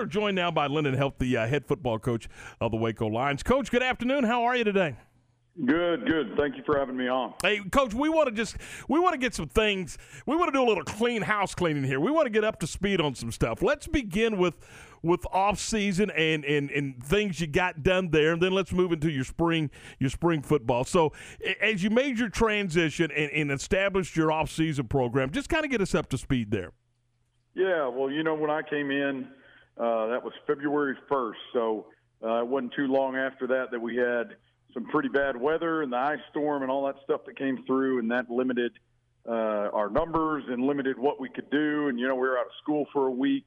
are joined now by Linden Heldt, the uh, head football coach of the Waco Lions. Coach, good afternoon. How are you today? Good, good. Thank you for having me on. Hey, coach, we want to just we want to get some things. We want to do a little clean house cleaning here. We want to get up to speed on some stuff. Let's begin with with off season and, and and things you got done there, and then let's move into your spring your spring football. So, as you made your transition and, and established your off season program, just kind of get us up to speed there. Yeah, well, you know, when I came in, uh, that was February first, so uh, it wasn't too long after that that we had some pretty bad weather and the ice storm and all that stuff that came through, and that limited uh, our numbers and limited what we could do. And you know, we were out of school for a week.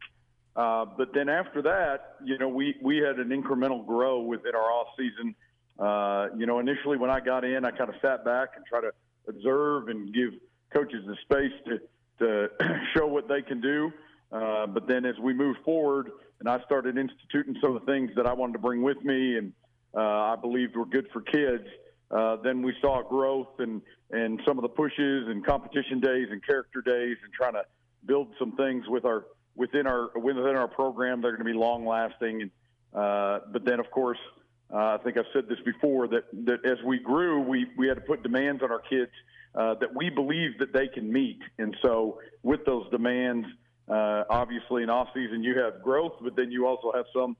Uh, but then after that, you know, we we had an incremental grow within our off season. Uh, you know, initially when I got in, I kind of sat back and try to observe and give coaches the space to to show what they can do. Uh, but then as we moved forward, and I started instituting some of the things that I wanted to bring with me and uh, I believed were good for kids. Uh, then we saw growth and and some of the pushes and competition days and character days and trying to build some things with our within our within our program They're going to be long lasting. Uh, but then of course. Uh, I think I've said this before that, that as we grew, we, we had to put demands on our kids uh, that we believe that they can meet. And so, with those demands, uh, obviously in off season you have growth, but then you also have some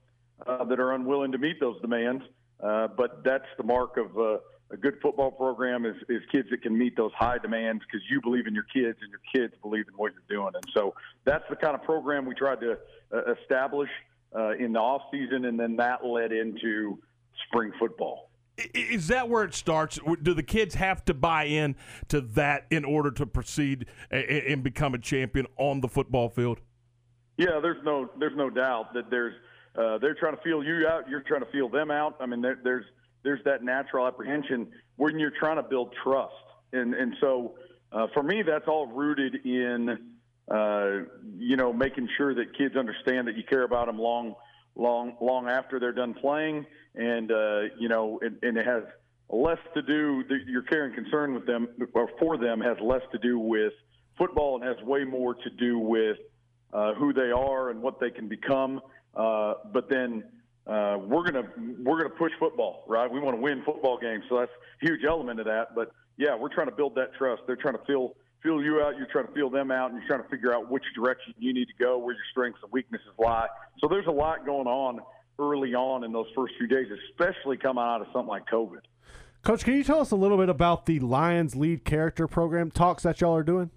uh, that are unwilling to meet those demands. Uh, but that's the mark of uh, a good football program is, is kids that can meet those high demands because you believe in your kids and your kids believe in what you're doing. And so that's the kind of program we tried to uh, establish uh, in the off season, and then that led into spring football. Is that where it starts? Do the kids have to buy in to that in order to proceed and become a champion on the football field? Yeah, there's no there's no doubt that there's uh, they're trying to feel you out. You're trying to feel them out. I mean, there, there's there's that natural apprehension when you're trying to build trust, and and so uh, for me, that's all rooted in uh, you know making sure that kids understand that you care about them long long long after they're done playing, and uh, you know, and, and it has less to do. Your care and concern with them or for them has less to do with football and has way more to do with uh, who they are and what they can become. Uh, but then uh, we're gonna we're gonna push football, right? We want to win football games, so that's a huge element of that. But yeah, we're trying to build that trust. They're trying to feel feel you out. You're trying to feel them out, and you're trying to figure out which direction you need to go, where your strengths and weaknesses lie. So there's a lot going on early on in those first few days, especially coming out of something like COVID. Coach, can you tell us a little bit about the Lions Lead Character Program talks that y'all are doing?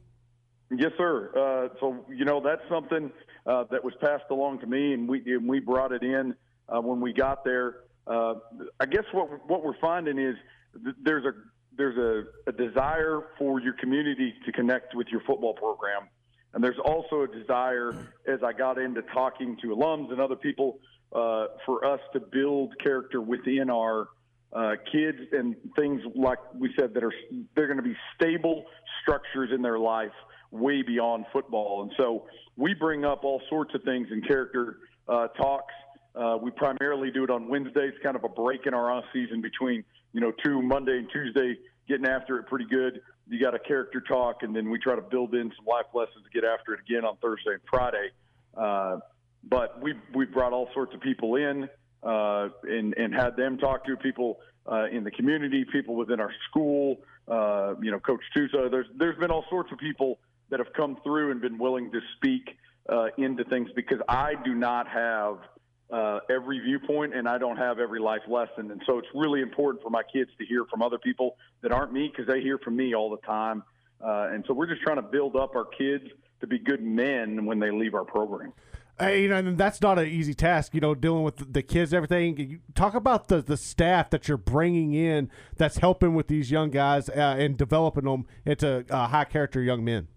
Yes, sir. Uh, so you know that's something uh, that was passed along to me, and we and we brought it in uh, when we got there. Uh, I guess what what we're finding is th- there's a there's a, a desire for your community to connect with your football program, and there's also a desire as I got into talking to alums and other people uh, for us to build character within our uh, kids and things like we said that are they're going to be stable structures in their life way beyond football. And so we bring up all sorts of things in character uh, talks. Uh, we primarily do it on Wednesdays, kind of a break in our off season between you know two Monday and Tuesday, getting after it pretty good. You got a character talk, and then we try to build in some life lessons to get after it again on Thursday and Friday. Uh, but we we brought all sorts of people in uh, and and had them talk to people uh, in the community, people within our school. Uh, you know, Coach Tusa. There's there's been all sorts of people that have come through and been willing to speak uh, into things because I do not have uh, every viewpoint and I don't have every life lesson. And so it's really important for my kids to hear from other people that aren't me because they hear from me all the time. Uh, and so we're just trying to build up our kids to be good men when they leave our program. Hey, you know, and that's not an easy task, you know, dealing with the kids, everything. Talk about the, the staff that you're bringing in that's helping with these young guys uh, and developing them into uh, high character young men.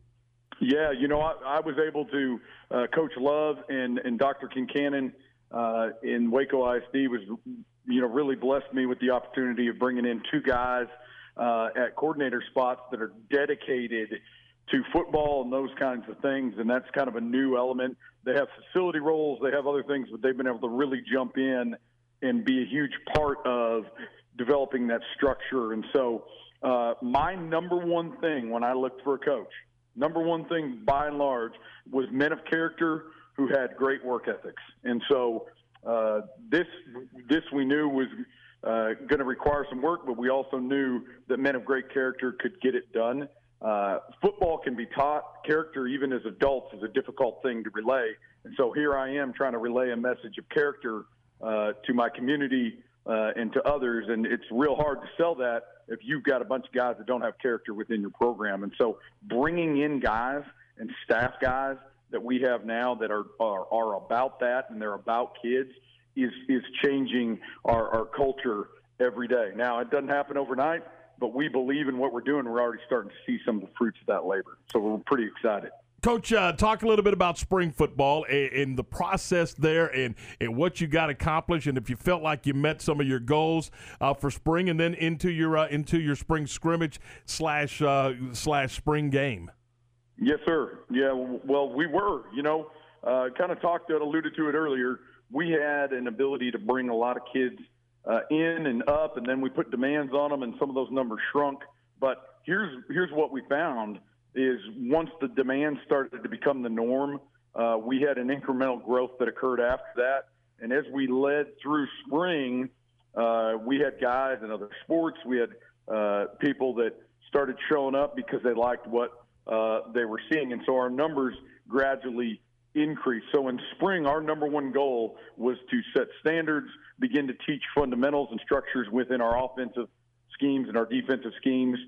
Yeah, you know, I, I was able to uh, coach Love and and Dr. Kincannon uh, in Waco ISD was, you know, really blessed me with the opportunity of bringing in two guys uh, at coordinator spots that are dedicated to football and those kinds of things, and that's kind of a new element. They have facility roles, they have other things, but they've been able to really jump in and be a huge part of developing that structure. And so, uh, my number one thing when I looked for a coach number one thing by and large was men of character who had great work ethics. And so uh, this this we knew was uh, going to require some work, but we also knew that men of great character could get it done. Uh, football can be taught. Character, even as adults, is a difficult thing to relay. And so here I am trying to relay a message of character uh, to my community uh, and to others. And it's real hard to sell that if you've got a bunch of guys that don't have character within your program. And so bringing in guys and staff guys that we have now that are, are, are about that and they're about kids is, is changing our, our culture every day. Now, it doesn't happen overnight, but we believe in what we're doing. We're already starting to see some of the fruits of that labor. So we're pretty excited. Coach, uh, talk a little bit about spring football and, and, the process there and, and what you got accomplished, and if you felt like you met some of your goals uh, for spring, and then into your uh, into your spring scrimmage slash uh, slash spring game. Yes, sir. Yeah, well, we were. You know, uh, kind of talked, alluded to it earlier. We had an ability to bring a lot of kids uh, in and up, and then we put demands on them, and some of those numbers shrunk. But here's here's what we found is once the demand started to become the norm, uh, we had an incremental growth that occurred after that. And as we led through spring, uh, we had guys in other sports. We had uh, people that started showing up because they liked what uh, they were seeing. And so our numbers gradually increased. So in spring, our number one goal was to set standards, begin to teach fundamentals and structures within our offensive schemes and our defensive schemes.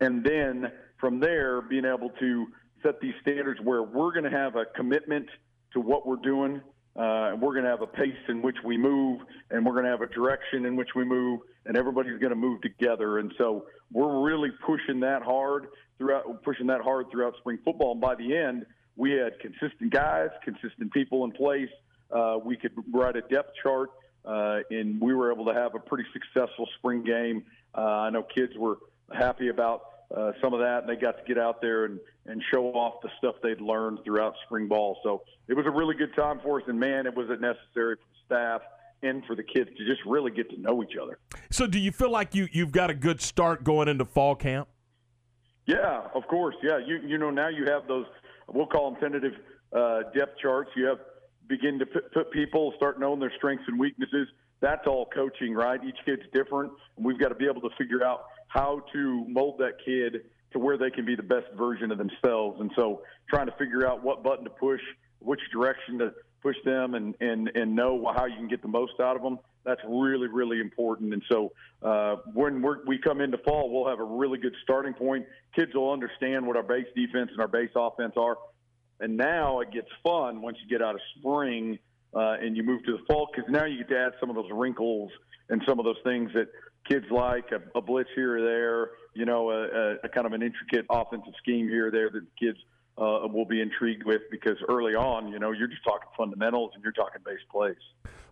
And then from there, being able to set these standards where we're going to have a commitment to what we're doing. Uh, and we're going to have a pace in which we move, and we're going to have a direction in which we move, and everybody's going to move together. And so we're really pushing that hard throughout, pushing that hard throughout spring football. And by the end, we had consistent guys, consistent people in place. Uh, we could write a depth chart, uh, and we were able to have a pretty successful spring game. Uh, I know kids were happy about uh, some of that, and they got to get out there and, and show off the stuff they'd learned throughout spring ball. So it was a really good time for us, and man, it was necessary for the staff and for the kids to just really get to know each other. So, do you feel like you you've got a good start going into fall camp? Yeah, of course. Yeah, you you know now you have those we'll call them tentative uh, depth charts. You have begin to put, put people start knowing their strengths and weaknesses. That's all coaching, right? Each kid's different, and we've got to be able to figure out how to mold that kid to where they can be the best version of themselves. And so trying to figure out what button to push, which direction to push them and, and, and know how you can get the most out of them. That's really, really important. And so uh, when we come into fall, we'll have a really good starting point. Kids will understand what our base defense and our base offense are. And now it gets fun once you get out of spring uh, and you move to the fall because now you get to add some of those wrinkles and some of those things that kids like a, a blitz here or there, you know, a, a, kind of an intricate offensive scheme here or there that the kids uh, will be intrigued with because early on, you know, you're just talking fundamentals and you're talking base plays.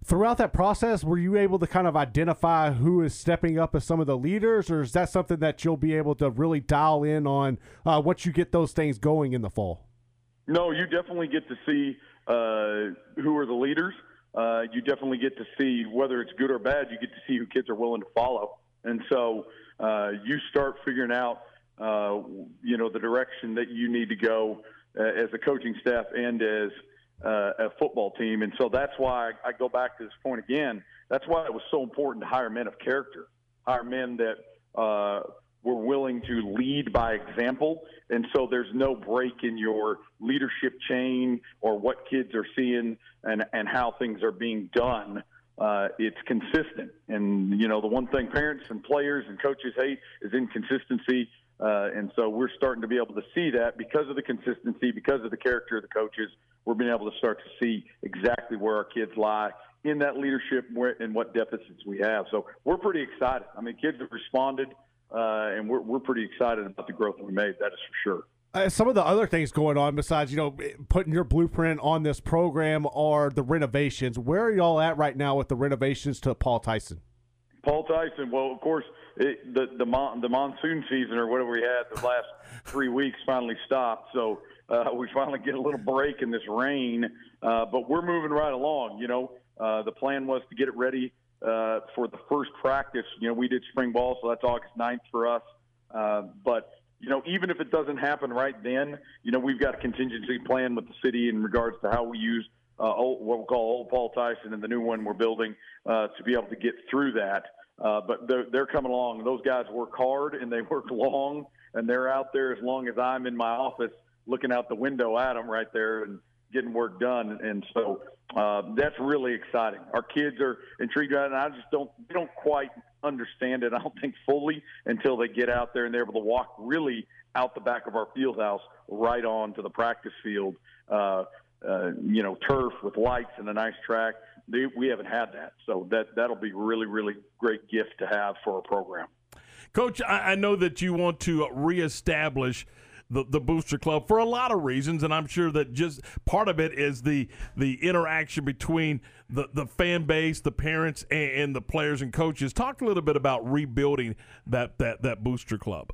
Throughout that process, were you able to kind of identify who is stepping up as some of the leaders, or is that something that you'll be able to really dial in on uh, once you get those things going in the fall? No, you definitely get to see uh, who are the leaders uh, you definitely get to see whether it's good or bad. You get to see who kids are willing to follow, and so uh, you start figuring out, uh, you know, the direction that you need to go uh, as a coaching staff and as uh, a football team. And so that's why I go back to this point again. That's why it was so important to hire men of character, hire men that uh, were willing to lead by example. And so there's no break in your leadership chain or what kids are seeing and, and how things are being done. Uh, it's consistent. And, you know, the one thing parents and players and coaches hate is inconsistency. Uh, and so we're starting to be able to see that because of the consistency, because of the character of the coaches, we're being able to start to see exactly where our kids lie in that leadership and what deficits we have. So we're pretty excited. I mean, kids have responded uh, and we're we're pretty excited about the growth we made. That is for sure. Uh, some of the other things going on besides you know putting your blueprint on this program are the renovations. Where are y'all at right now with the renovations to Paul Tyson? Paul Tyson. Well, of course, it, the the, mon- the monsoon season or whatever we had the last three weeks finally stopped. So uh, we finally get a little break in this rain, uh, but we're moving right along. You know, uh, the plan was to get it ready uh, for the first practice. You know, we did spring ball, so that's August 9th for us. Uh, but you know, even if it doesn't happen right then, you know, we've got a contingency plan with the city in regards to how we use uh, old, what we call Old Paul Tyson and the new one we're building uh, to be able to get through that. Uh, but they're, they're coming along. Those guys work hard and they work long, and they're out there as long as I'm in my office looking out the window at them right there and getting work done. And so uh, that's really exciting. Our kids are intrigued and I just don't they don't quite understand it. I don't think fully until they get out there and they're able to walk really out the back of our field house right on to the practice field. Uh, uh, you know, turf with lights and a nice track. They, we haven't had that, so that that'll be really, really great gift to have for our program. Coach, I, I know that you want to reestablish the, the booster club for a lot of reasons, and I'm sure that just part of it is the the interaction between the, the fan base, the parents, and, and the players and coaches. Talk a little bit about rebuilding that that that booster club.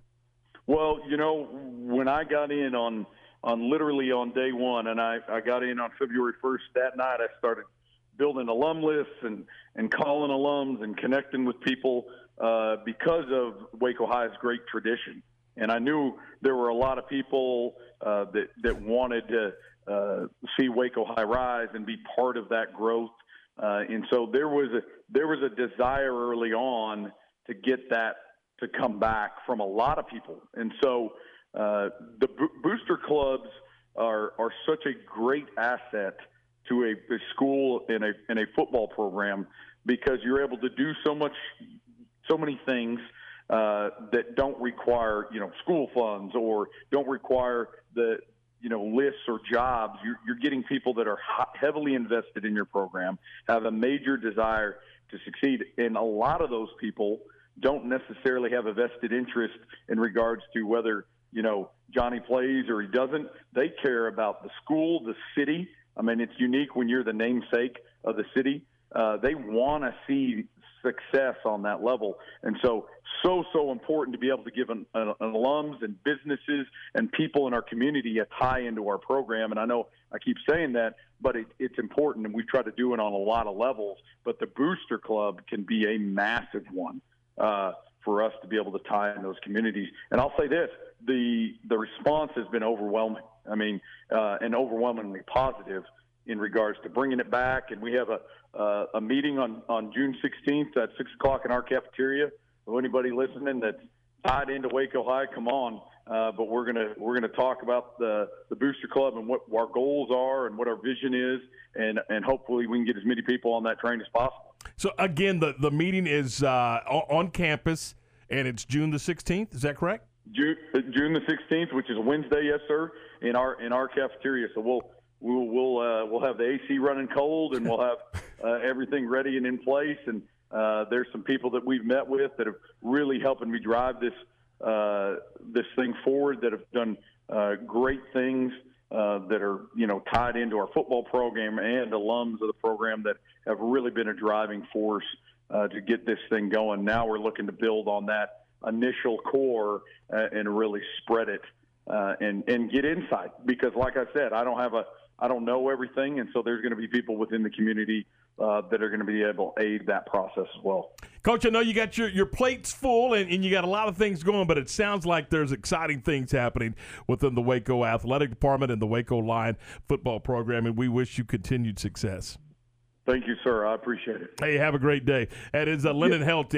Well, you know, when I got in on on literally on day one, and I, I got in on February 1st. That night, I started building alum lists and and calling alums and connecting with people uh, because of Waco High's great tradition. And I knew there were a lot of people uh, that that wanted to uh, see Waco High rise and be part of that growth. Uh, and so there was a there was a desire early on to get that to come back from a lot of people. And so uh, the bo- booster clubs are are such a great asset to a, a school and a and a football program because you're able to do so much, so many things uh, that don't require you know school funds or don't require the you know lists or jobs. You're, you're getting people that are heavily invested in your program, have a major desire to succeed, and a lot of those people don't necessarily have a vested interest in regards to whether you know, Johnny plays or he doesn't. They care about the school, the city. I mean, it's unique when you're the namesake of the city. Uh, they want to see success on that level. And so, so, so important to be able to give an, an, an, alums and businesses and people in our community a tie into our program. And I know I keep saying that, but it, it's important, and we try to do it on a lot of levels. But the Booster Club can be a massive one. Uh, for us to be able to tie in those communities. And I'll say this: the the response has been overwhelming. I mean, uh, and overwhelmingly positive in regards to bringing it back. And we have a uh, a meeting on on June 16th at six o'clock in our cafeteria. So anybody listening that's tied into Waco High, come on. Uh, but we're gonna we're gonna talk about the the Booster Club and what our goals are and what our vision is, and and hopefully we can get as many people on that train as possible. So again, the the meeting is uh, on campus, and it's June the 16th. Is that correct? June, June the 16th, which is Wednesday, yes, sir, in our in our cafeteria. So we'll we'll we'll uh, we'll have the AC running cold, and we'll have uh, everything ready and in place. And uh, there's some people that we've met with that have really helping me drive this uh, this thing forward. That have done uh, great things. Uh, that are you know tied into our football program and alums of the program that have really been a driving force uh, to get this thing going. Now we're looking to build on that initial core uh, and really spread it uh, and and get insight because, like I said, I don't have a I don't know everything, and so there's going to be people within the community uh, that are going to be able to aid that process as well. Coach, I know you got your, your plates full and, and you got a lot of things going, but it sounds like there's exciting things happening within the Waco Athletic Department and the Waco Lion football program, and we wish you continued success. Thank you, sir. I appreciate it. Hey, have a great day. That is uh, Linden Heldt.